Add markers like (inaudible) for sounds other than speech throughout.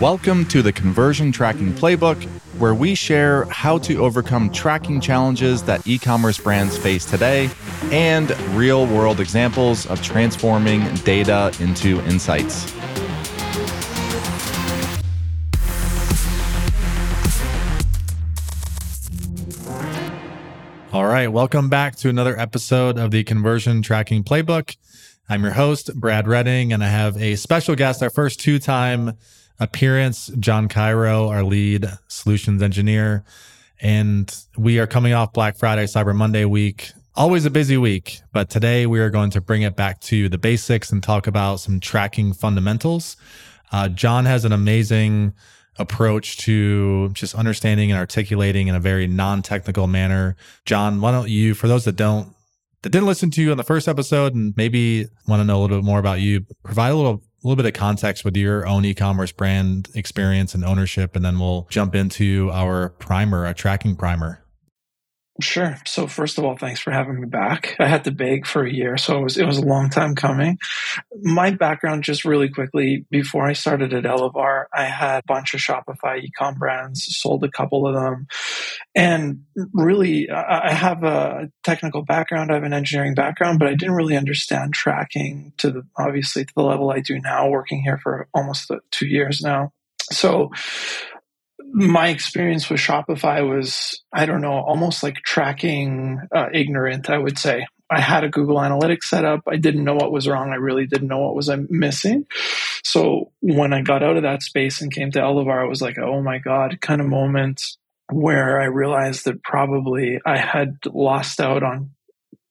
Welcome to the Conversion Tracking Playbook, where we share how to overcome tracking challenges that e commerce brands face today and real world examples of transforming data into insights. All right, welcome back to another episode of the Conversion Tracking Playbook. I'm your host, Brad Redding, and I have a special guest, our first two time appearance, Jon Cairo, our lead solutions engineer. And we are coming off Black Friday, Cyber Monday week. Always a busy week, but today we are going to bring it back to the basics and talk about some tracking fundamentals. Uh, Jon has an amazing approach to just understanding and articulating in a very non-technical manner. John, why don't you, for those that don't that didn't listen to you on the first episode and maybe want to know a little bit more about you, provide a little little bit of context with your own e-commerce brand experience and ownership, and then we'll jump into our primer, a tracking primer. Sure. So first of all, thanks for having me back. I had to beg for a year, so it was it was a long time coming. My background, just really quickly, before I started at Elevar, I had a bunch of Shopify ecom brands, sold a couple of them, and really, I have a technical background. I have an engineering background, but I didn't really understand tracking to the obviously to the level I do now, working here for almost two years now. So my experience with Shopify was, I don't know, almost like tracking uh, ignorant, I would say. I had a Google Analytics set up. I didn't know what was wrong. I really didn't know what was uh, missing. So when I got out of that space and came to Elevar, it was like, oh my God, kind of moment where I realized that probably I had lost out on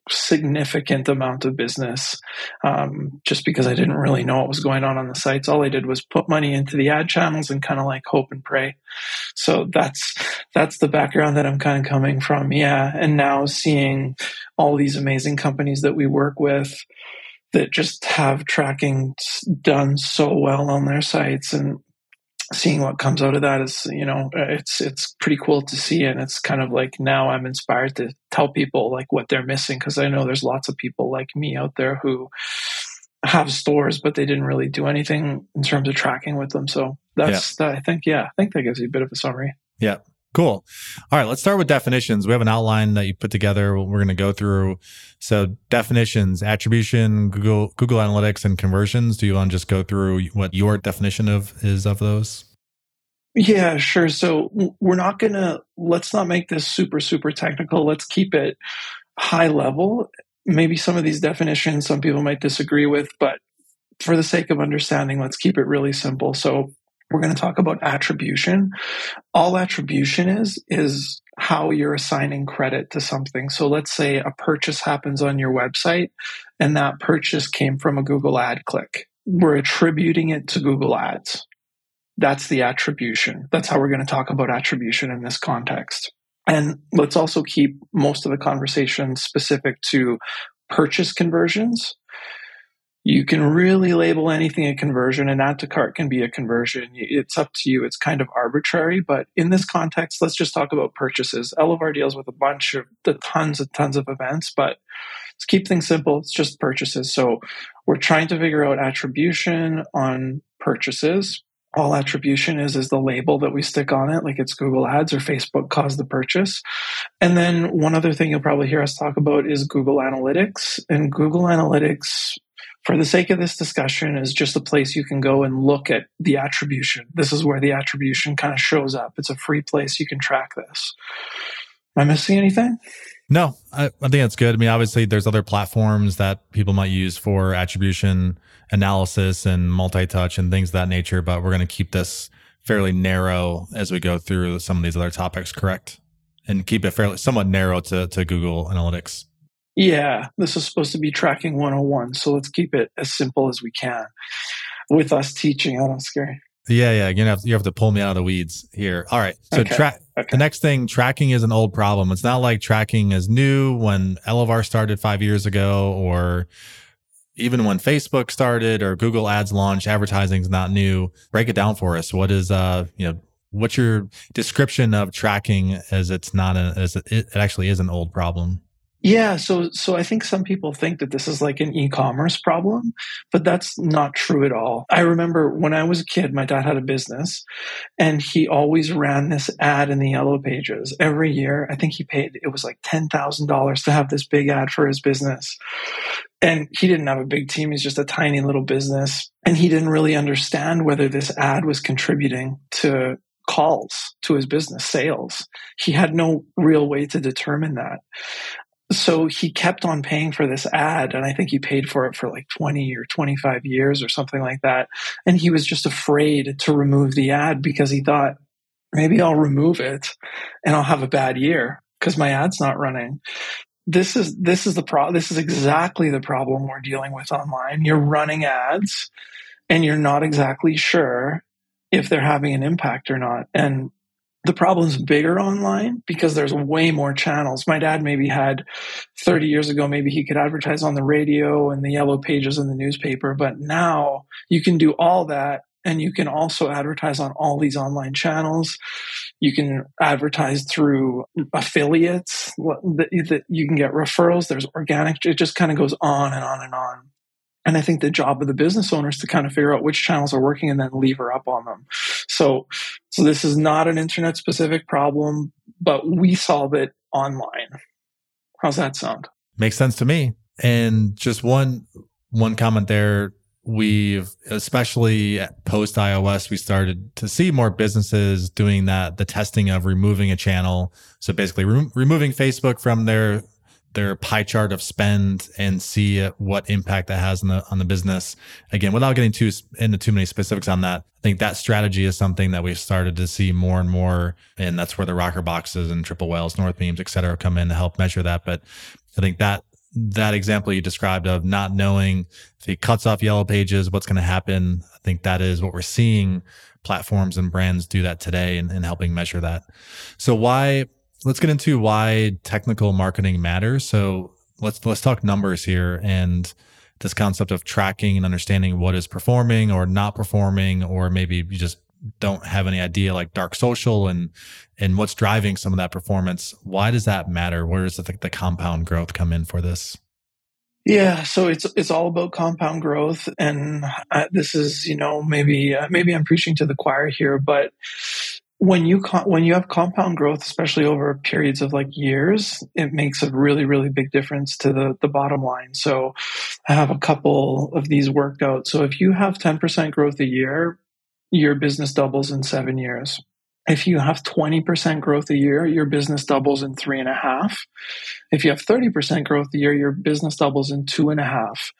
significant amount of business um, just because I didn't really know what was going on on the sites. All I did was put money into the ad channels and kind of like hope and pray. So that's that's the background that I'm kind of coming from. Yeah, and now seeing all these amazing companies that we work with that just have tracking done so well on their sites and seeing what comes out of that is you know uh, it's it's pretty cool to see. And it's kind of like now i'm inspired to tell people like what they're missing because i know there's lots of people like me out there who have stores but they didn't really do anything in terms of tracking with them. So that's yeah. i think yeah i think that gives you a bit of a summary. Yeah Cool. All right, let's start with definitions. We have an outline that you put together. We're going to go through. So definitions, attribution, Google Google Analytics, and conversions. Do you want to just go through what your definition of is of those? Yeah, sure. So we're not going to let's not make this super super technical. Let's keep it high level. Maybe some of these definitions some people might disagree with, but for the sake of understanding, let's keep it really simple. So we're going to talk about attribution. All attribution is, is how you're assigning credit to something. So let's say a purchase happens on your website and that purchase came from a Google ad click. We're attributing it to Google ads. That's the attribution. That's how we're going to talk about attribution in this context. And let's also keep most of the conversation specific to purchase conversions you can really label anything a conversion and add to cart can be a conversion. It's up to you. It's kind of arbitrary, but in this context, let's just talk about purchases. Elevar deals with a bunch of the tons and tons of events, but to keep things simple, it's just purchases. So we're trying to figure out attribution on purchases. All attribution is is the label that we stick on it, like it's Google Ads or Facebook caused the purchase. And then one other thing you'll probably hear us talk about is Google Analytics. And Google Analytics for the sake of this discussion is just a place you can go and look at the attribution. This is where the attribution kind of shows up. It's a free place you can track this. Am I missing anything? No, I, I think that's good. I mean, obviously, there's other platforms that people might use for attribution analysis and multi-touch and things of that nature, but we're going to keep this fairly narrow as we go through some of these other topics, correct? And keep it fairly somewhat narrow to, to Google Analytics. Yeah, this is supposed to be tracking 101. So let's keep it as simple as we can with us teaching. I don't scare. Yeah, yeah. You have, you have to pull me out of the weeds here. All right. So okay. Tra- okay. the next thing, tracking is an old problem. It's not like tracking is new when Elevar started five years ago or even when Facebook started or Google ads launched, advertising is not new. Break it down for us. What is, uh, you know, what's your description of tracking as it's not a, as it, it actually is an old problem? Yeah, so so I think some people think that this is like an e-commerce problem, but that's not true at all. I remember when I was a kid, my dad had a business and he always ran this ad in the yellow pages every year. I think he paid it was like $10,000 to have this big ad for his business. And he didn't have a big team, he's just a tiny little business, and he didn't really understand whether this ad was contributing to calls to his business sales. He had no real way to determine that so he kept on paying for this ad and i think he paid for it for like 20 or 25 years or something like that. And he was just afraid to remove the ad because he thought maybe i'll remove it and i'll have a bad year because my ad's not running. This is this is the pro this is exactly the problem we're dealing with online. You're running ads and you're not exactly sure if they're having an impact or not. And the problem's bigger online because there's way more channels. My dad maybe had 30 years ago, maybe he could advertise on the radio and the yellow pages in the newspaper, but now you can do all that and you can also advertise on all these online channels. You can advertise through affiliates that you can get referrals. There's organic. It just kind of goes on and on and on. And I think the job of the business owner is to kind of figure out which channels are working and then lever up on them. So, so this is not an internet specific problem, but we solve it online. How's that sound? Makes sense to me. And just one, one comment there. We've, especially post iOS, we started to see more businesses doing that, the testing of removing a channel. So basically re- removing Facebook from their their pie chart of spend and see uh, what impact that has on the on the business. Again, without getting too into too many specifics on that, I think that strategy is something that we've started to see more and more, and that's where the Rockerboxes and Triple Whales, north beams, et cetera, come in to help measure that. But I think that that example you described of not knowing if he cuts off yellow pages, what's going to happen. I think that is what we're seeing platforms and brands do that today and, and helping measure that. So why let's get into why technical marketing matters. So let's let's talk numbers here and this concept of tracking and understanding what is performing or not performing, or maybe you just don't have any idea like dark social and and what's driving some of that performance. Why does that matter? Where does the, the compound growth come in for this? Yeah, so it's it's all about compound growth, and uh, this is you know maybe uh, maybe I'm preaching to the choir here, but when you when you have compound growth, especially over periods of like years, it makes a really really big difference to the the bottom line. So I have a couple of these worked out. So if you have 10% growth a year, your business doubles in seven years. If you have 20% growth a year, your business doubles in three and a half. If you have 30% growth a year, your business doubles in two and a half.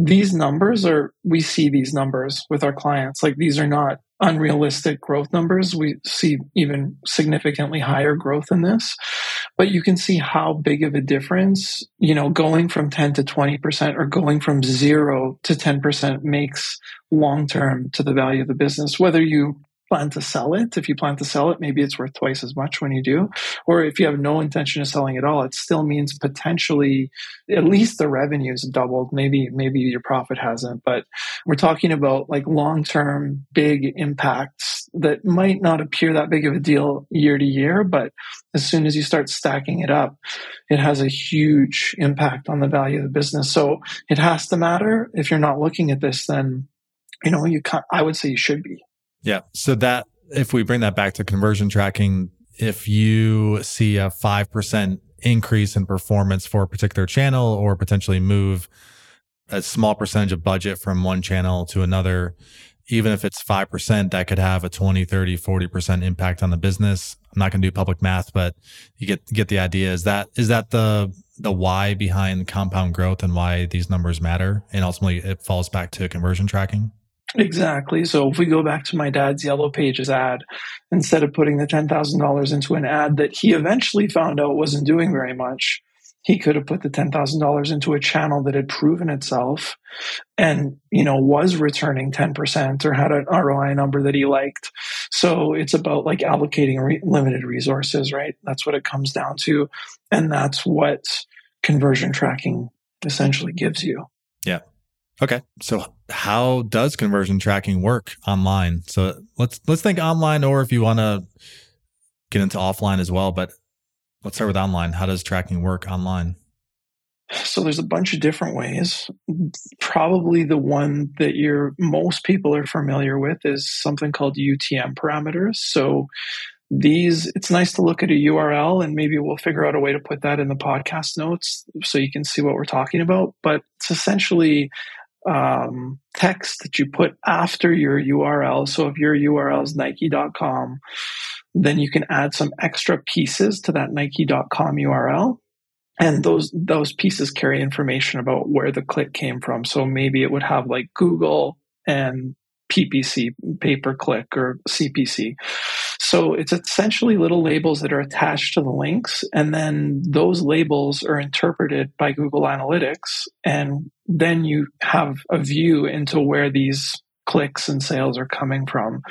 These numbers are, we see these numbers with our clients. Like these are not unrealistic growth numbers. We see even significantly higher growth in this, but you can see how big of a difference, you know, going from 10 to 20% or going from zero to 10% makes long term to the value of the business, whether you plan to sell it. If you plan to sell it, maybe it's worth twice as much when you do. Or if you have no intention of selling at all, it still means potentially at least the revenues doubled. Maybe maybe your profit hasn't, but we're talking about like long-term big impacts that might not appear that big of a deal year to year, but as soon as you start stacking it up, it has a huge impact on the value of the business. So it has to matter. If you're not looking at this, then you know you can't, I would say you should be. Yeah. So that if we bring that back to conversion tracking, if you see a 5% increase in performance for a particular channel or potentially move a small percentage of budget from one channel to another, even if it's 5%, that could have a 20, 30, 40% impact on the business. I'm not going to do public math, but you get, get the idea. Is that, is that the, the why behind compound growth and why these numbers matter? And ultimately it falls back to conversion tracking? Exactly. So if we go back to my dad's Yellow Pages ad, instead of putting the $10,000 into an ad that he eventually found out wasn't doing very much, he could have put the $10,000 into a channel that had proven itself and, you know, was returning 10% or had an ROI number that he liked. So it's about like allocating re- limited resources, right? That's what it comes down to. And that's what conversion tracking essentially gives you. Yeah. Okay. So how does conversion tracking work online? So let's let's think online or if you want to get into offline as well, but let's start with online. How does tracking work online? So there's a bunch of different ways. Probably the one that you're most people are familiar with is something called UTM parameters. So these it's nice to look at a URL and maybe we'll figure out a way to put that in the podcast notes so you can see what we're talking about. But it's essentially um, text that you put after your URL. So if your URL is Nike.com, then you can add some extra pieces to that Nike.com URL and those those pieces carry information about where the click came from so maybe it would have like google and ppc pay per click or cpc so it's essentially little labels that are attached to the links and then those labels are interpreted by google analytics and then you have a view into where these clicks and sales are coming from.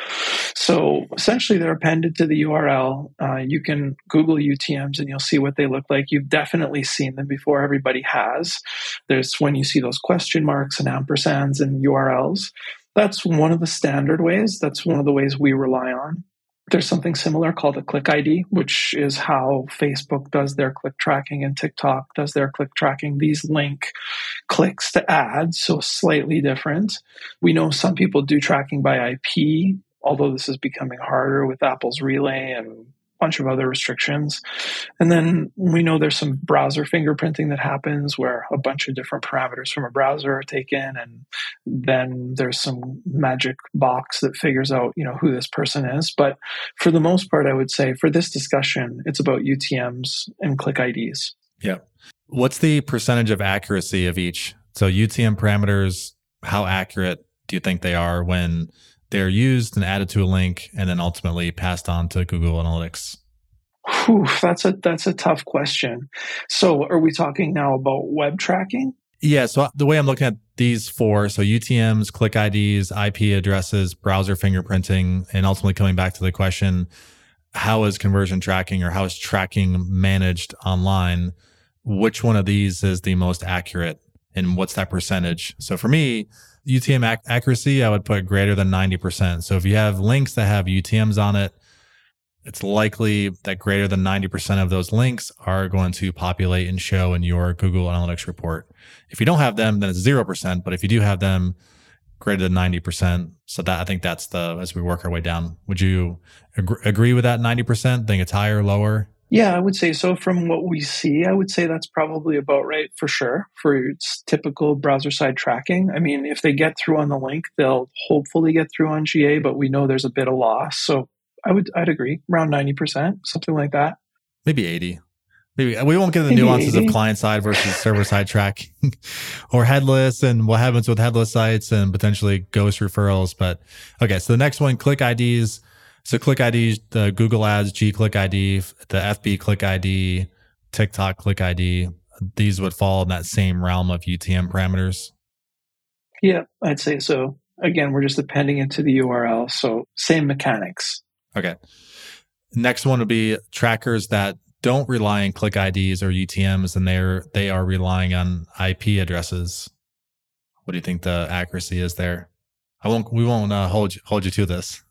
So essentially, they're appended to the URL. Uh, you can Google UTMs and you'll see what they look like. You've definitely seen them before. Everybody has. There's when you see those question marks and ampersands and URLs. That's one of the standard ways. That's one of the ways we rely on. There's something similar called a click ID, which is how Facebook does their click tracking and TikTok does their click tracking. These link clicks to ads, so slightly different. We know some people do tracking by IP, although this is becoming harder with Apple's Relay and bunch of other restrictions. And then we know there's some browser fingerprinting that happens where a bunch of different parameters from a browser are taken and then there's some magic box that figures out, you know, who this person is. But for the most part, I would say for this discussion, it's about UTMs and click IDs. Yeah. What's the percentage of accuracy of each? So UTM parameters, how accurate do you think they are when they're used and added to a link and then ultimately passed on to Google Analytics? Whew, that's a that's a tough question. So, are we talking now about web tracking? Yeah. So the way I'm looking at these four, so UTM's, click IDs, IP addresses, browser fingerprinting, and ultimately coming back to the question, how is conversion tracking or how is tracking managed online? Which one of these is the most accurate, and what's that percentage? So for me, UTM ac- accuracy, I would put greater than 90%. So if you have links that have UTMs on it, it's likely that greater than 90% of those links are going to populate and show in your Google Analytics report. If you don't have them, then it's 0%. But if you do have them, greater than 90%. So that I think that's the, as we work our way down. Would you ag- agree with that 90%? Think it's higher, or lower? Yeah, I would say so. From what we see, I would say that's probably about right for sure for typical browser side tracking. I mean, if they get through on the link, they'll hopefully get through on GA, but we know there's a bit of loss. So I would, I'd agree, around ninety percent, something like that. Maybe eighty. Maybe we won't get the Maybe nuances 80. of client side versus server side (laughs) tracking (laughs) or headless and what happens with headless sites and potentially ghost referrals. But okay, so the next one, click IDs so Click ID, the Google Ads, G Click ID, the FB Click ID, TikTok Click ID, these would fall in that same realm of UTM parameters. Yeah, I'd say so. Again, we're just appending it to the URL, so same mechanics. Okay. Next one would be trackers that don't rely on click IDs or UTMs, and they're they are relying on IP addresses. What do you think the accuracy is there? I won't. We won't uh, hold you, hold you to this.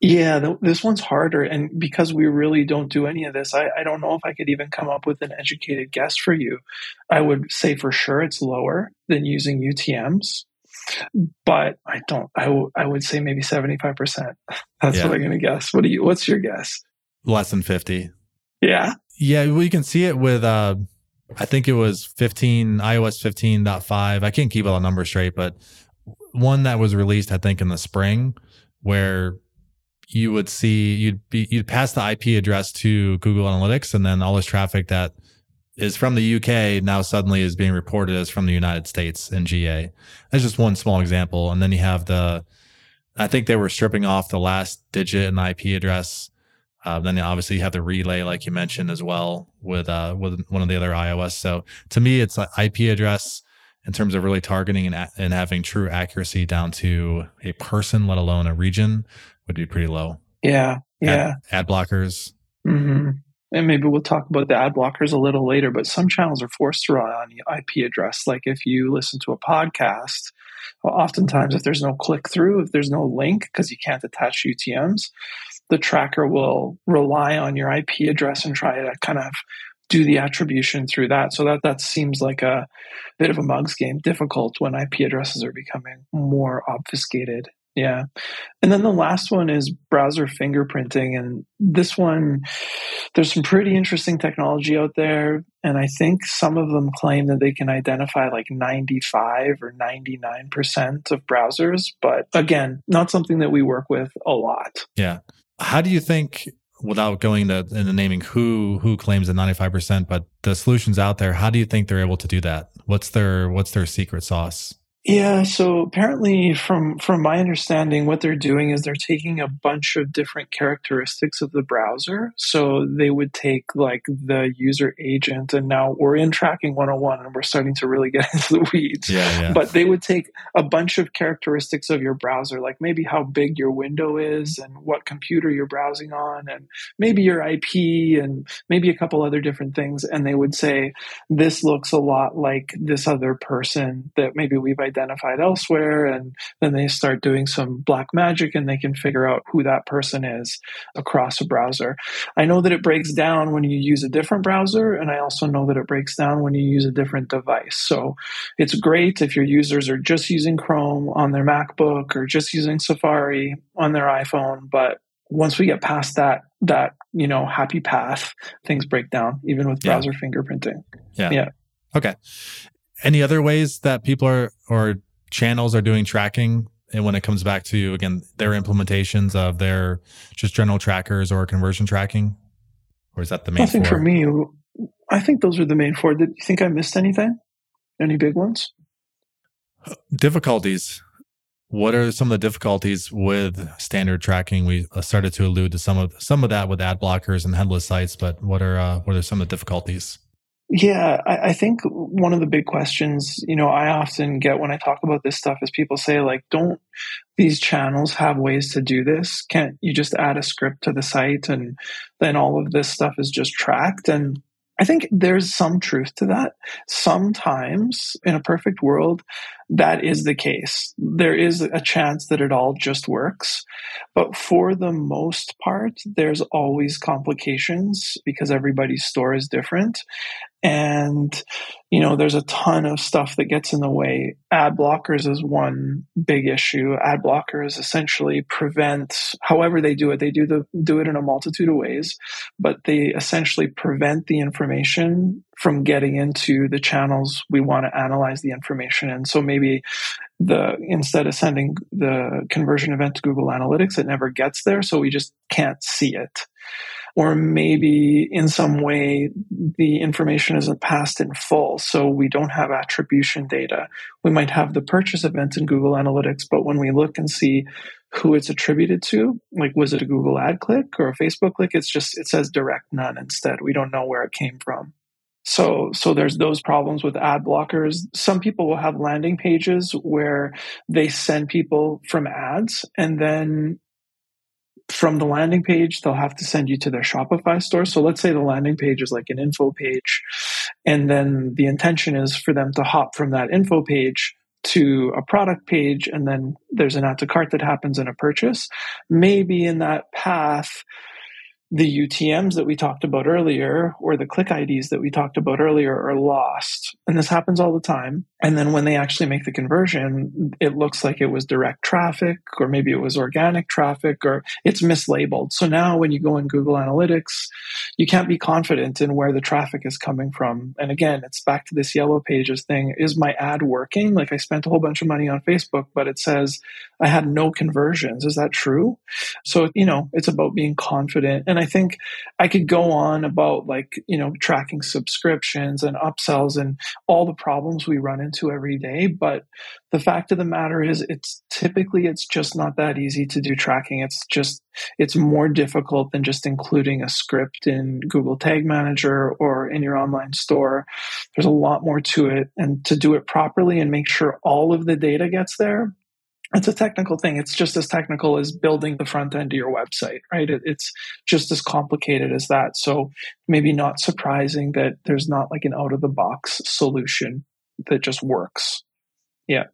Yeah, th- this one's harder. And because we really don't do any of this, I, I don't know if I could even come up with an educated guess for you. I would say for sure it's lower than using UTMs, but I don't, I, w- I would say maybe 75%. (laughs) That's yeah. what I'm going to guess. What do you, what's your guess? Less than 50. Yeah. Yeah. Well, you can see it with, uh, I think it was 15, iOS 15.5. I can't keep all the numbers straight, but one that was released, I think, in the spring where you would see you'd be you'd pass the IP address to Google Analytics, and then all this traffic that is from the UK now suddenly is being reported as from the United States in GA. That's just one small example, and then you have the. I think they were stripping off the last digit in the IP address. Uh, then obviously you have the relay, like you mentioned as well, with uh, with one of the other iOS. So to me, it's an IP address in terms of really targeting and, and having true accuracy down to a person, let alone a region would be pretty low. Yeah. Yeah. Ad, ad blockers. Mm-hmm. And maybe we'll talk about the ad blockers a little later, but some channels are forced to rely on the IP address. Like if you listen to a podcast, oftentimes if there's no click through, if there's no link, because you can't attach UTMs, the tracker will rely on your IP address and try to kind of do the attribution through that. So that that seems like a bit of a mugs game, difficult when IP addresses are becoming more obfuscated. Yeah. And then the last one is browser fingerprinting. And this one, there's some pretty interesting technology out there. And I think some of them claim that they can identify like 95 or 99% of browsers. But again, not something that we work with a lot. Yeah. How do you think without going to, into naming who who claims the 95% but the solutions out there how do you think they're able to do that what's their what's their secret sauce yeah, so apparently from from my understanding what they're doing is they're taking a bunch of different characteristics of the browser. So they would take like the user agent and now we're in tracking 101 and we're starting to really get (laughs) into the weeds. Yeah, yeah. But they would take a bunch of characteristics of your browser like maybe how big your window is and what computer you're browsing on and maybe your IP and maybe a couple other different things and they would say this looks a lot like this other person that maybe we've identified elsewhere. And then they start doing some black magic and they can figure out who that person is across a browser. I know that it breaks down when you use a different browser. And I also know that it breaks down when you use a different device. So it's great if your users are just using Chrome on their MacBook or just using Safari on their iPhone. But once we get past that that you know happy path things break down even with browser yeah. fingerprinting yeah yeah okay any other ways that people are or channels are doing tracking and when it comes back to again their implementations of their just general trackers or conversion tracking? Or is that the main i think four? for me i think those are the main four. Did you think i missed anything? Any big ones? Difficulties. What are some of the difficulties with standard tracking? We started to allude to some of some of that with ad blockers and headless sites but what are uh, what are some of the difficulties yeah, I, I, think one of the big questions, you know, I often get when I talk about this stuff is people say, like, don't these channels have ways to do this? Can't you just add a script to the site and then all of this stuff is just tracked? And I think there's some truth to that. Sometimes in a perfect world, that is the case. There is a chance that it all just works. But for the most part, there's always complications because everybody's store is different. And, you know, there's a ton of stuff that gets in the way. Ad blockers is one big issue. Ad blockers essentially prevent, however they do it, they do the, do it in a multitude of ways, but they essentially prevent the information from getting into the channels we want to analyze the information in. So maybe the instead of sending the conversion event to Google Analytics, it never gets there, so we just can't see it. Or maybe in some way the information isn't passed in full, so we don't have attribution data. We might have the purchase event in Google Analytics, but when we look and see who it's attributed to, like was it a Google ad click or a Facebook click, it's just it says direct none instead. We don't know where it came from. So, so there's those problems with ad blockers. Some people will have landing pages where they send people from ads and then from the landing page, they'll have to send you to their Shopify store. So let's say the landing page is like an info page. And then the intention is for them to hop from that info page to a product page. And then there's an add to cart that happens in a purchase. Maybe in that path, the UTMs that we talked about earlier or the click IDs that we talked about earlier are lost. And this happens all the time. And then when they actually make the conversion, it looks like it was direct traffic or maybe it was organic traffic or it's mislabeled. So now when you go in Google Analytics, you can't be confident in where the traffic is coming from. And again, it's back to this yellow pages thing. Is my ad working? Like I spent a whole bunch of money on Facebook, but it says I had no conversions. Is that true? So, you know, it's about being confident. And I think I could go on about like, you know, tracking subscriptions and upsells and all the problems we run into every day. But the fact of the matter is it's typically it's just not that easy to do tracking. It's just it's more difficult than just including a script in Google Tag Manager or in your online store. There's a lot more to it. And to do it properly and make sure all of the data gets there, it's a technical thing. It's just as technical as building the front end of your website, right? It, it's just as complicated as that. So maybe not surprising that there's not like an out of the box solution that just works. Yeah.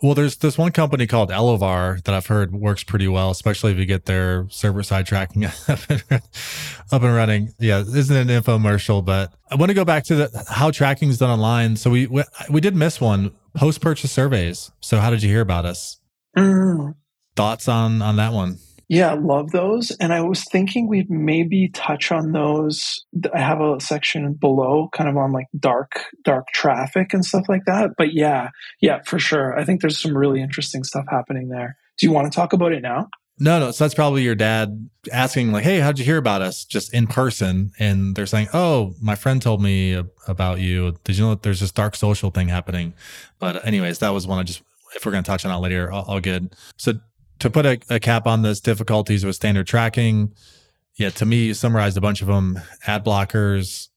Well, there's this one company called Elevar that I've heard works pretty well, especially if you get their server side tracking (laughs) up and running. Yeah, isn't an infomercial, but I want to go back to the, how tracking is done online. So we, we, we did miss one post purchase surveys. So how did you hear about us? Mm. Thoughts on on that one? Yeah, love those. And I was thinking we'd maybe touch on those. I have a section below kind of on like dark, dark traffic and stuff like that. But yeah, yeah, for sure. I think there's some really interesting stuff happening there. Do you want to talk about it now? No, no. So that's probably your dad asking, like, "Hey, how'd you hear about us?" Just in person, and they're saying, "Oh, my friend told me about you. Did you know that there's this dark social thing happening?" But anyways, that was one I just. If we're going to touch on that later, all, all good. So to put a, a cap on this difficulties with standard tracking, yeah, to me, you summarized a bunch of them ad blockers,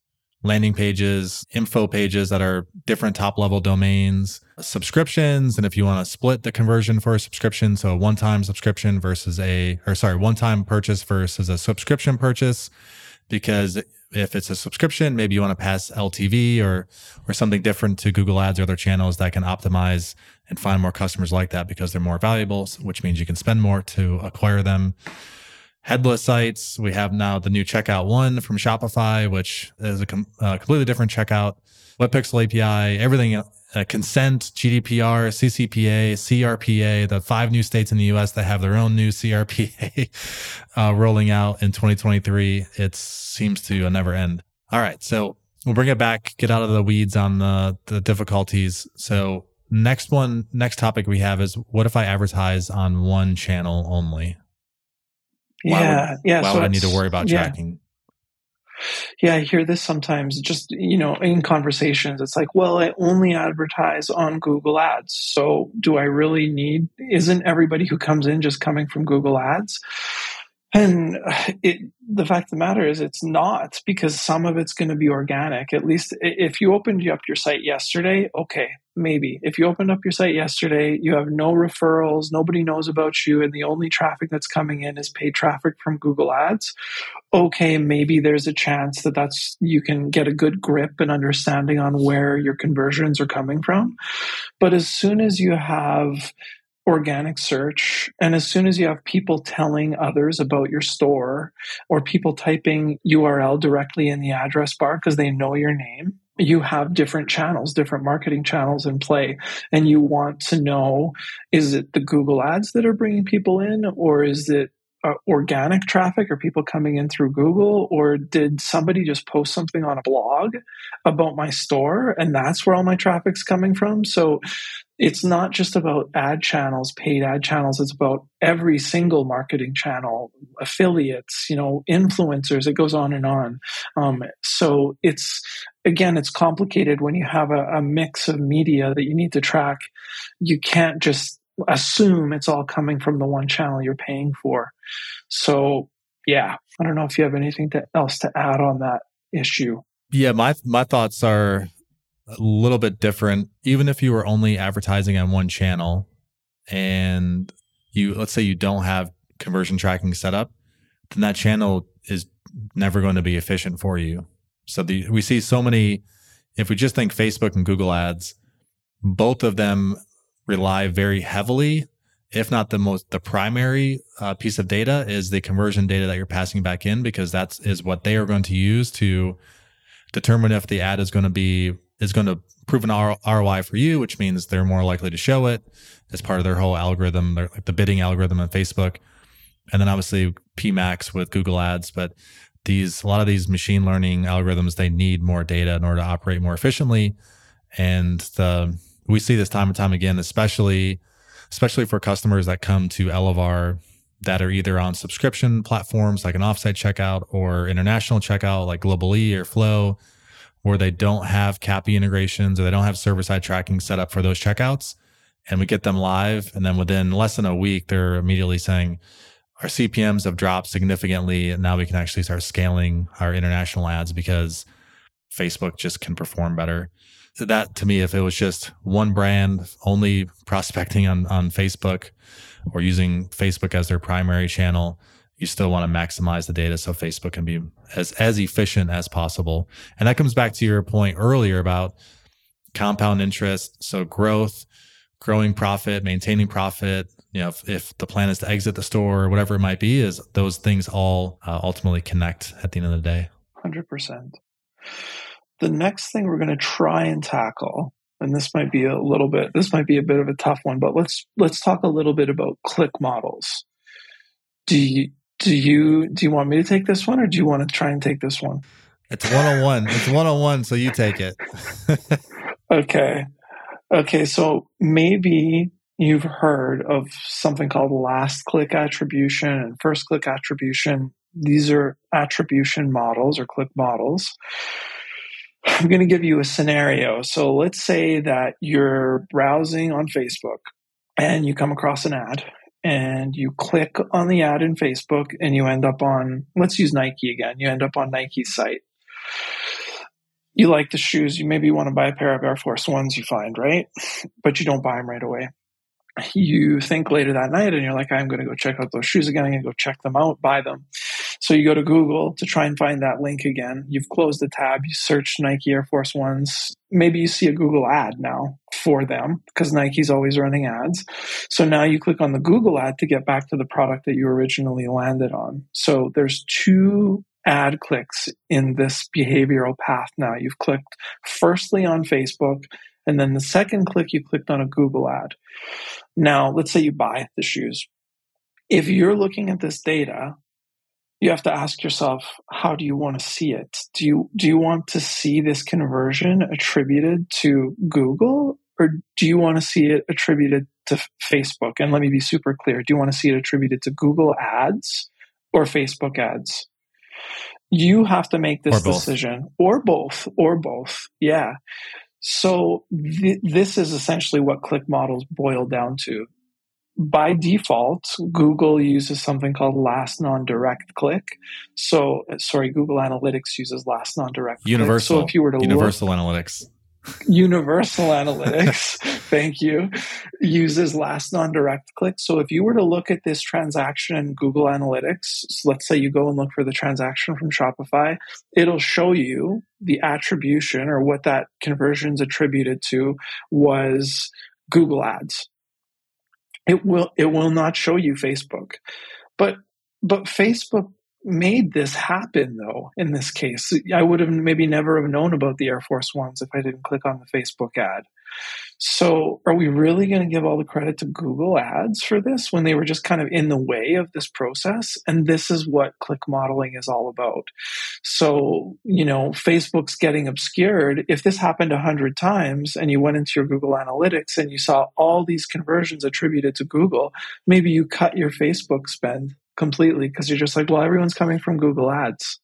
landing pages, info pages that are different top level domains, subscriptions. And if you want to split the conversion for a subscription, so a one time subscription versus a, or sorry, one time purchase versus a subscription purchase, because if it's a subscription, maybe you want to pass LTV or or something different to Google Ads or other channels that can optimize and find more customers like that because they're more valuable, which means you can spend more to acquire them. Headless sites, we have now the new checkout one from Shopify, which is a com- completely different checkout. WebPixel API, everything uh, consent, GDPR, CCPA, CRPA, the five new states in the US that have their own new CRPA (laughs) uh, rolling out in 2023. It seems to never end. All right. So we'll bring it back, get out of the weeds on the, the difficulties. So next one, next topic we have is what if I advertise on one channel only? Why yeah. Would, yeah. Why so would I need to worry about tracking? Yeah. I hear this sometimes just, you know, in conversations. It's like, well, I only advertise on Google Ads. So do I really need, isn't everybody who comes in just coming from Google Ads? And it, the fact of the matter is, it's not because some of it's going to be organic. At least if you opened up your site yesterday, okay, maybe. If you opened up your site yesterday, you have no referrals, nobody knows about you, and the only traffic that's coming in is paid traffic from Google Ads. Okay, maybe there's a chance that that's you can get a good grip and understanding on where your conversions are coming from. But as soon as you have organic search. And as soon as you have people telling others about your store or people typing URL directly in the address bar because they know your name, you have different channels, different marketing channels in play. And you want to know is it the Google ads that are bringing people in or is it uh, organic traffic or people coming in through Google, or did somebody just post something on a blog about my store and that's where all my traffic's coming from? So it's not just about ad channels, paid ad channels. It's about every single marketing channel, affiliates, you know, influencers. It goes on and on. Um, so it's again, it's complicated when you have a, a mix of media that you need to track. You can't just assume it's all coming from the one channel you're paying for. So yeah, I don't know if you have anything to, else to add on that issue. Yeah, my my thoughts are a little bit different. Even if you were only advertising on one channel and you, let's say you don't have conversion tracking set up, then that channel is never going to be efficient for you. So the, we see so many, if we just think Facebook and Google ads, both of them rely very heavily, if not the most, the primary uh, piece of data is the conversion data that you're passing back in because that's is what they are going to use to determine if the ad is going to be is going to prove an ROI for you, which means they're more likely to show it as part of their whole algorithm, their, like the bidding algorithm on Facebook. And then obviously PMAX with Google Ads. But these, a lot of these machine learning algorithms, they need more data in order to operate more efficiently. And the, we see this time and time again, especially, especially for customers that come to Elevar that are either on subscription platforms like an offsite checkout or international checkout like Global-e or Flow where they don't have CAPI integrations or they don't have server side tracking set up for those checkouts. And we get them live. And then within less than a week, they're immediately saying, our CPMs have dropped significantly. And now we can actually start scaling our international ads because Facebook just can perform better. So that to me, if it was just one brand only prospecting on, on Facebook or using Facebook as their primary channel, you still want to maximize the data so Facebook can be as, as efficient as possible. And that comes back to your point earlier about compound interest. So growth, growing profit, maintaining profit, you know, if, if, the plan is to exit the store or whatever it might be, is those things all uh, ultimately connect at the end of the day. 100%. The next thing we're going to try and tackle, and this might be a little bit, this might be a bit of a tough one, but let's, let's talk a little bit about click models. Do you, do you, do you want me to take this one or do you want to try and take this one? It's one on one. It's one on one. So you take it. (laughs) okay. Okay. So maybe you've heard of something called last click attribution and first click attribution. These are attribution models or click models. I'm going to give you a scenario. So let's say that you're browsing on Facebook and you come across an ad and you click on the ad in Facebook and you end up on, let's use Nike again. You end up on Nike's site. You like the shoes. You maybe want to buy a pair of Air Force Ones you find, right? But you don't buy them right away you think later that night and you're like, I'm going to go check out those shoes again. I'm going to go check them out, buy them. So you go to Google to try and find that link again. You've closed the tab, you search Nike Air Force Ones. Maybe you see a Google ad now for them because Nike's always running ads. So now you click on the Google ad to get back to the product that you originally landed on. So there's two ad clicks in this behavioral path now. You've clicked firstly on Facebook and then the second click, you clicked on a Google ad. Now, let's say you buy the shoes. If you're looking at this data, you have to ask yourself, how do you want to see it? Do you, do you want to see this conversion attributed to Google or do you want to see it attributed to Facebook? And let me be super clear. Do you want to see it attributed to Google ads or Facebook ads? You have to make this decision or both or both. Yeah. So th- this is essentially what click models boil down to. By default, Google uses something called last non-direct click. So, sorry, Google Analytics uses last non-direct. Universal. Click. So if you were to universal look, analytics. Universal (laughs) Analytics, thank you, uses last non direct click. So if you were to look at this transaction in Google Analytics, so let's say you go and look for the transaction from Shopify, it'll show you the attribution or what that conversion is attributed to was Google Ads. It will it will not show you Facebook. But but Facebook made this happen though in this case i would have maybe never have known about the air force ones if i didn't click on the facebook ad so are we really going to give all the credit to google ads for this when they were just kind of in the way of this process and this is what click modeling is all about so you know facebook's getting obscured if this happened 100 times and you went into your google analytics and you saw all these conversions attributed to google maybe you cut your facebook spend completely because you're just like, well, everyone's coming from Google Ads.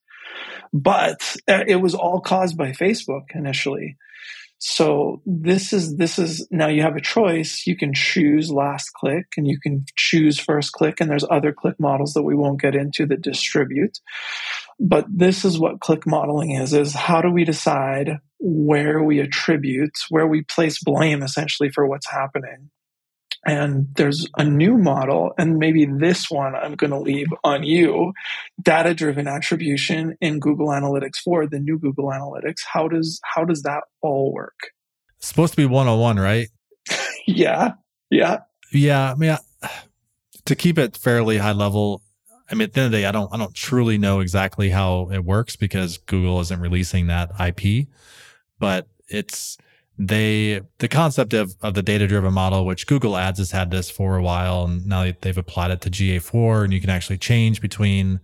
But uh, it was all caused by Facebook initially. So this is this is now you have a choice. You can choose last click and you can choose first click, and there's other click models that we won't get into that distribute. But this is what click modeling is, is how do we decide where we attribute, where we place blame essentially for what's happening and there's a new model and maybe this one i'm going to leave on you data driven attribution in google analytics 4 the new google analytics. How does how does that all work? It's supposed to be 101 right? (laughs) Yeah yeah. Yeah i mean I, to keep it fairly high level i mean at the end of the day i don't i don't truly know exactly how it works because google isn't releasing that ip but it's they the concept of, of the data driven model which google ads has had this for a while and now they've applied it to ga4 and you can actually change between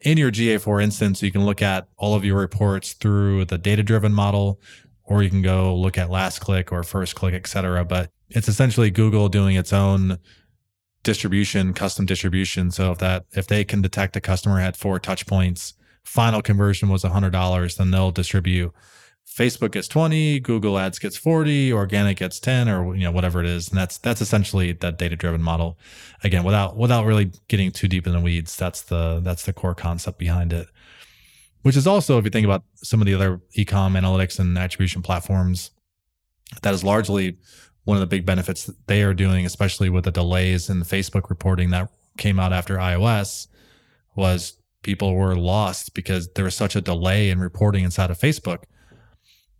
in your ga4 instance you can look at all of your reports through the data driven model or you can go look at last click or first click etc but it's essentially google doing its own distribution custom distribution so if that if they can detect a customer had four touch points final conversion was $100 then they'll distribute Facebook gets 20, Google Ads gets 40, organic gets 10 or you know whatever it is. And that's that's essentially that data-driven model. Again, without without really getting too deep in the weeds, that's the that's the core concept behind it. Which is also if you think about some of the other e-com analytics and attribution platforms, that is largely one of the big benefits that they are doing, especially with the delays in the Facebook reporting that came out after iOS, was people were lost because there was such a delay in reporting inside of Facebook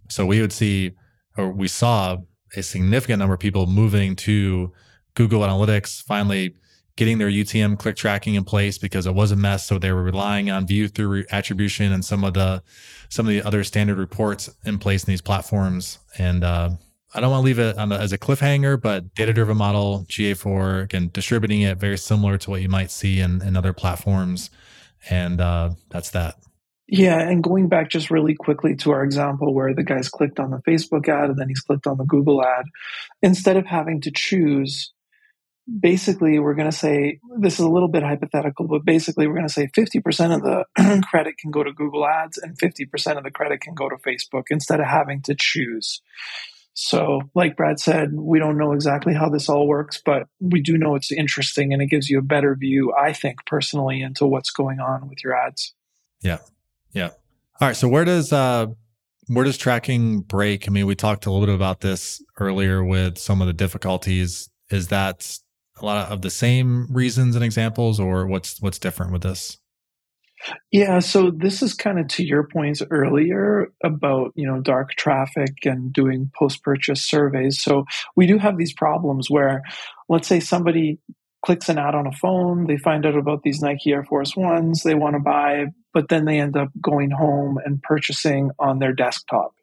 so we would see, or we saw a significant number of people moving to Google Analytics, finally getting their UTM click tracking in place because it was a mess. So they were relying on view through attribution and some of the some of the other standard reports in place in these platforms. And uh, I don't want to leave it as a cliffhanger, but data driven model GA4 again distributing it very similar to what you might see in, in other platforms, and uh, that's that. Yeah, and going back just really quickly to our example where the guy's clicked on the Facebook ad and then he's clicked on the Google ad, instead of having to choose basically we're going to say this is a little bit hypothetical but basically we're going to say 50% of the (clears throat) credit can go to google ads and 50% of the credit can go to facebook instead of having to choose. So like brad said we don't know exactly how this all works but we do know it's interesting and it gives you a better view i think personally into what's going on with your ads. Yeah yeah all right so where does uh where does tracking break i mean we talked a little bit about this earlier with some of the difficulties is that a lot of the same reasons and examples, or what's what's different with this? Yeah, so this is kind of to your points earlier about, you know, dark traffic and doing post-purchase surveys. So we do have these problems where let's say somebody clicks an ad on a phone, they find out about these Nike Air Force Ones, they want to buy, but then they end up going home and purchasing on their desktop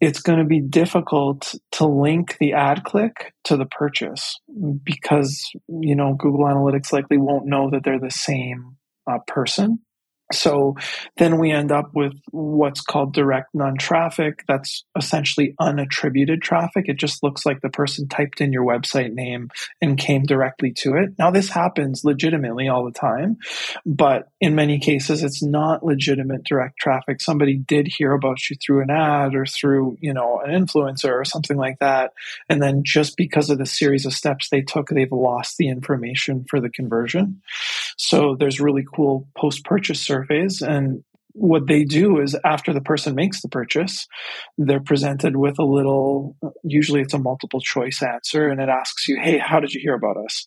it's going to be difficult to link the ad click to the purchase because you know Google Analytics likely won't know that they're the same uh, person. So then we end up with what's called direct non traffic. That's essentially unattributed traffic. It just looks like the person typed in your website name and came directly to it. Now, this happens legitimately all the time, but in many cases, it's not legitimate direct traffic. Somebody did hear about you through an ad or through, you know, an influencer or something like that. And then just because of the series of steps they took, they've lost the information for the conversion. So there's really cool post purchase surveys and what they do is after the person makes the purchase they're presented with a little usually it's a multiple choice answer and it asks you hey how did you hear about us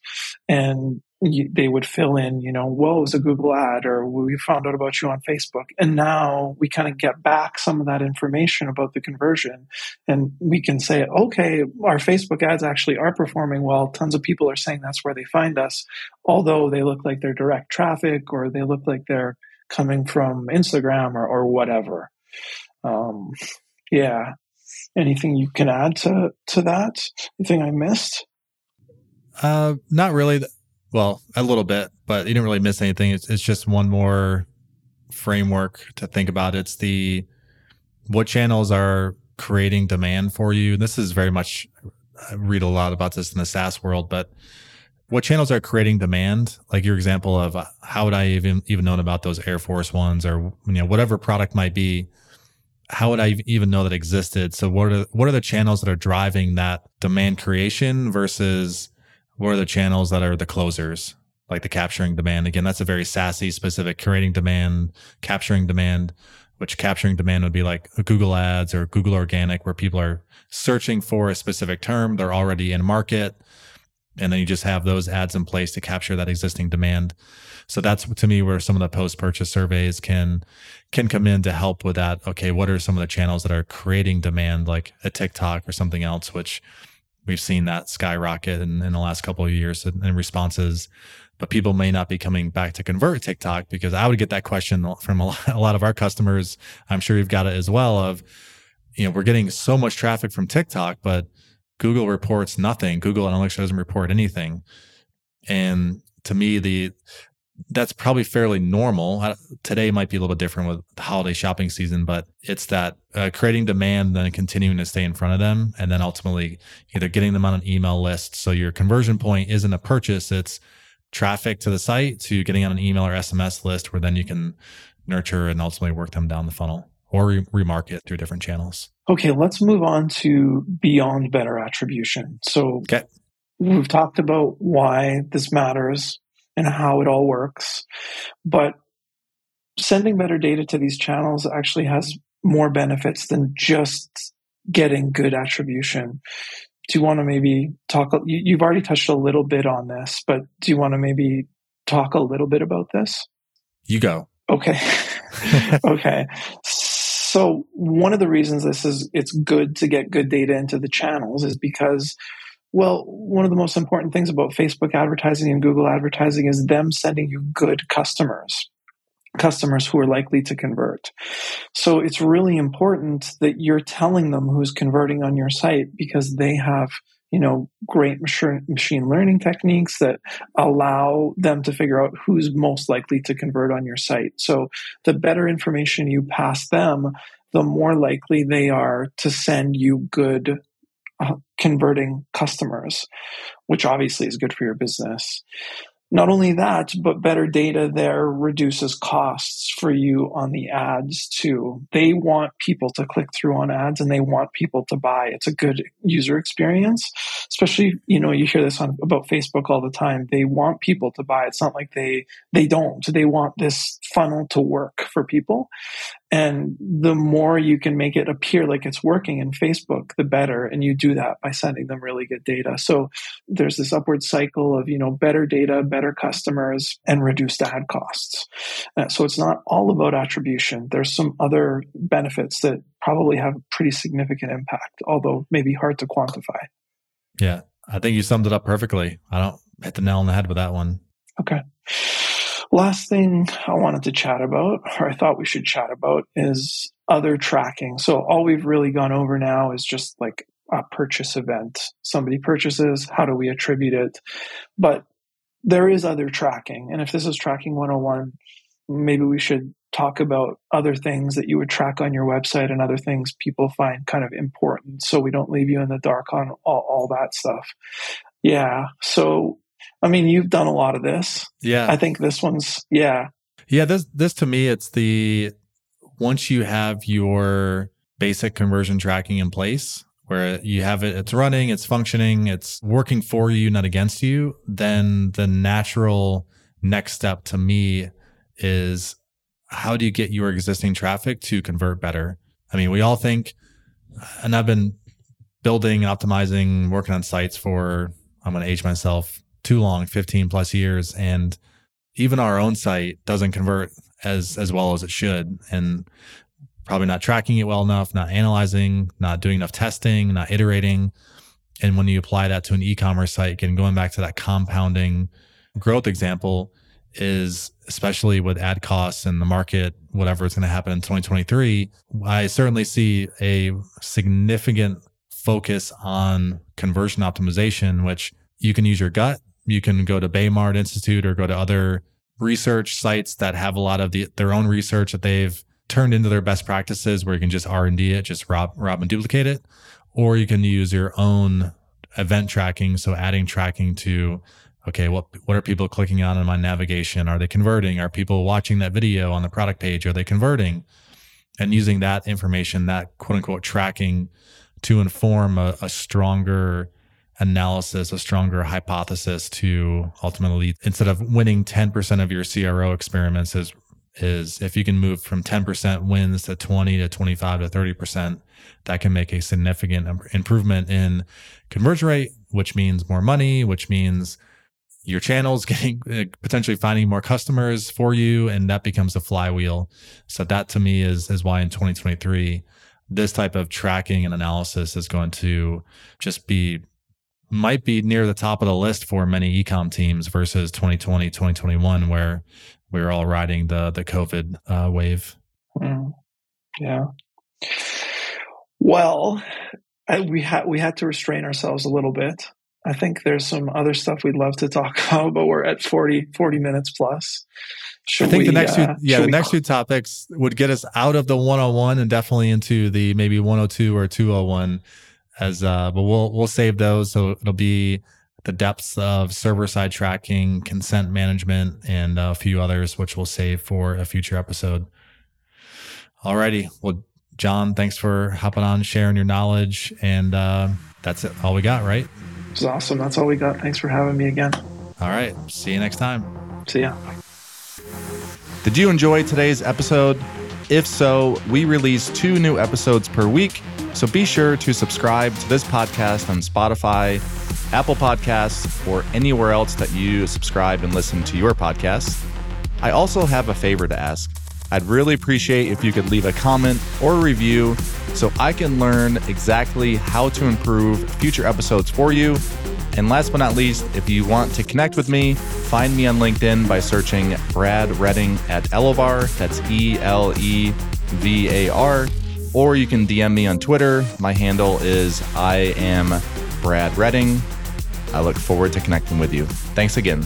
and you, they would fill in, you know, well, it was a Google ad or we found out about you on Facebook. And now we kind of get back some of that information about the conversion. And we can say, okay, our Facebook ads actually are performing well. Tons of people are saying that's where they find us, although they look like they're direct traffic or they look like they're coming from Instagram or, or whatever. Um, yeah. Anything you can add to, to that? Anything I missed? Uh, not really. Well, a little bit, but you didn't really miss anything. It's, it's just one more framework to think about. It's the what channels are creating demand for you. This is very much I read a lot about this in the SaaS world, but what channels are creating demand? Like your example of uh, how would I even even known about those Air Force ones or you know whatever product might be? How would I even know that existed? So what are what are the channels that are driving that demand creation versus what are the channels that are the closers, like the capturing demand? Again, that's a very sassy specific creating demand, capturing demand, which capturing demand would be like Google ads or Google organic, where people are searching for a specific term. They're already in market. And then you just have those ads in place to capture that existing demand. So that's to me where some of the post purchase surveys can can come in to help with that. Okay, what are some of the channels that are creating demand, like a TikTok or something else, which we've seen that skyrocket in, in the last couple of years in, responses. But people may not be coming back to convert TikTok because I would get that question from a lot, (laughs) a lot of our customers. I'm sure you've got it as well. Of you know, we're getting so much traffic from TikTok, but Google reports nothing. Google Analytics doesn't report anything. And to me, the that's probably fairly normal. Today might be a little bit different with the holiday shopping season, but it's that uh, creating demand, then continuing to stay in front of them, and then ultimately either getting them on an email list. So your conversion point isn't a purchase; it's traffic to the site to getting on an email or SMS list, where then you can nurture and ultimately work them down the funnel or re- remarket through different channels. Okay, let's move on to beyond better attribution. So okay. we've talked about why this matters and how it all works. But sending better data to these channels actually has more benefits than just getting good attribution. Do you want to maybe talk? You've already touched a little bit on this, but do you want to maybe talk a little bit about this? You go. Okay. (laughs) okay. So one of the reasons this is it's good to get good data into the channels is because well, one of the most important things about Facebook advertising and Google advertising is them sending you good customers, customers who are likely to convert. So it's really important that you're telling them who's converting on your site because they have you know great machine learning techniques that allow them to figure out who's most likely to convert on your site. So the better information you pass them the more likely they are to send you good uh, converting customers which obviously is good for your business not only that, but better data there reduces costs for you on the ads too. They want people to click through on ads and they want people to buy. It's a good user experience, especially, you know, you hear this on about Facebook all the time. They want people to buy. It's not like they, they don't. They want this funnel to work for people. And the more you can make it appear like it's working in Facebook, the better. And you do that by sending them really good data. So there's this upward cycle of, you know, better data, better customers, and reduced ad costs. Uh, so it's not all about attribution. There's some other benefits that probably have pretty significant impact, although maybe hard to quantify. Yeah. I think you summed it up perfectly. I don't hit the nail on the head with that one. Okay. Last thing I wanted to chat about, or I thought we should chat about, is other tracking. So all we've really gone over now is just like a purchase event. Somebody purchases, how do we attribute it? But there is other tracking. And if this is tracking 101, maybe we should talk about other things that you would track on your website and other things people find kind of important so we don't leave you in the dark on all, all that stuff. Yeah. So I mean, you've done a lot of this. Yeah. I think this one's, yeah. Yeah. This, this to me, it's the, once you have your basic conversion tracking in place, where you have it, it's running, it's functioning, it's working for you, not against you, then the natural next step to me is how do you get your existing traffic to convert better? I mean, we all think, and I've been building and optimizing, working on sites for, I'm going to age myself, too long, 15 plus years. And even our own site doesn't convert as, as well as it should. And probably not tracking it well enough, not analyzing, not doing enough testing, not iterating. And when you apply that to an e-commerce site, again, going back to that compounding growth example is especially with ad costs and the market, whatever is going to happen in 2023, I certainly see a significant focus on conversion optimization, which you can use your gut you can go to Baymard Institute or go to other research sites that have a lot of the, their own research that they've turned into their best practices where you can just R&D it, just rob, rob and duplicate it. Or you can use your own event tracking. So adding tracking to, okay, what, what are people clicking on in my navigation? Are they converting? Are people watching that video on the product page? Are they converting? And using that information, that quote unquote tracking to inform a, a stronger analysis, a stronger hypothesis to ultimately, instead of winning 10% of your CRO experiments, is, is if you can move from 10% wins to 20 to 25 to 30%, that can make a significant improvement in conversion rate, which means more money, which means your channels (laughs) getting uh, potentially finding more customers for you and that becomes a flywheel. So that to me is is why in 2023 this type of tracking and analysis is going to just be might be near the top of the list for many ecom teams versus 2020, 2021, where we were all riding the the COVID uh, wave. Mm. Yeah. Well, we had we had to restrain ourselves a little bit. I think there's some other stuff we'd love to talk (laughs) about, but we're at 40, 40 minutes plus. Should I think we, the next uh, few, yeah, the next two topics would get us out of the 101 and definitely into the maybe 102 or 201 as uh, but we'll we'll save those so it'll be the depths of server side tracking, consent management, and a few others, which we'll save for a future episode. Alrighty, well, Jon, thanks for hopping on, sharing your knowledge, and uh, that's it. All we got, right? It's awesome. That's all we got. Thanks for having me again. All right. See you next time. See ya. Did you enjoy today's episode? If so, we release two new episodes per week so be sure to subscribe to this podcast on Spotify, Apple Podcasts, or anywhere else that you subscribe and listen to your podcasts. I also have a favor to ask. I'd really appreciate if you could leave a comment or a review so I can learn exactly how to improve future episodes for you. And last but not least, if you want to connect with me, find me on LinkedIn by searching Brad Redding at Elevar. That's E L E V A R. Or you can DM me on Twitter. My handle is I am Brad Redding. I look forward to connecting with you. Thanks again.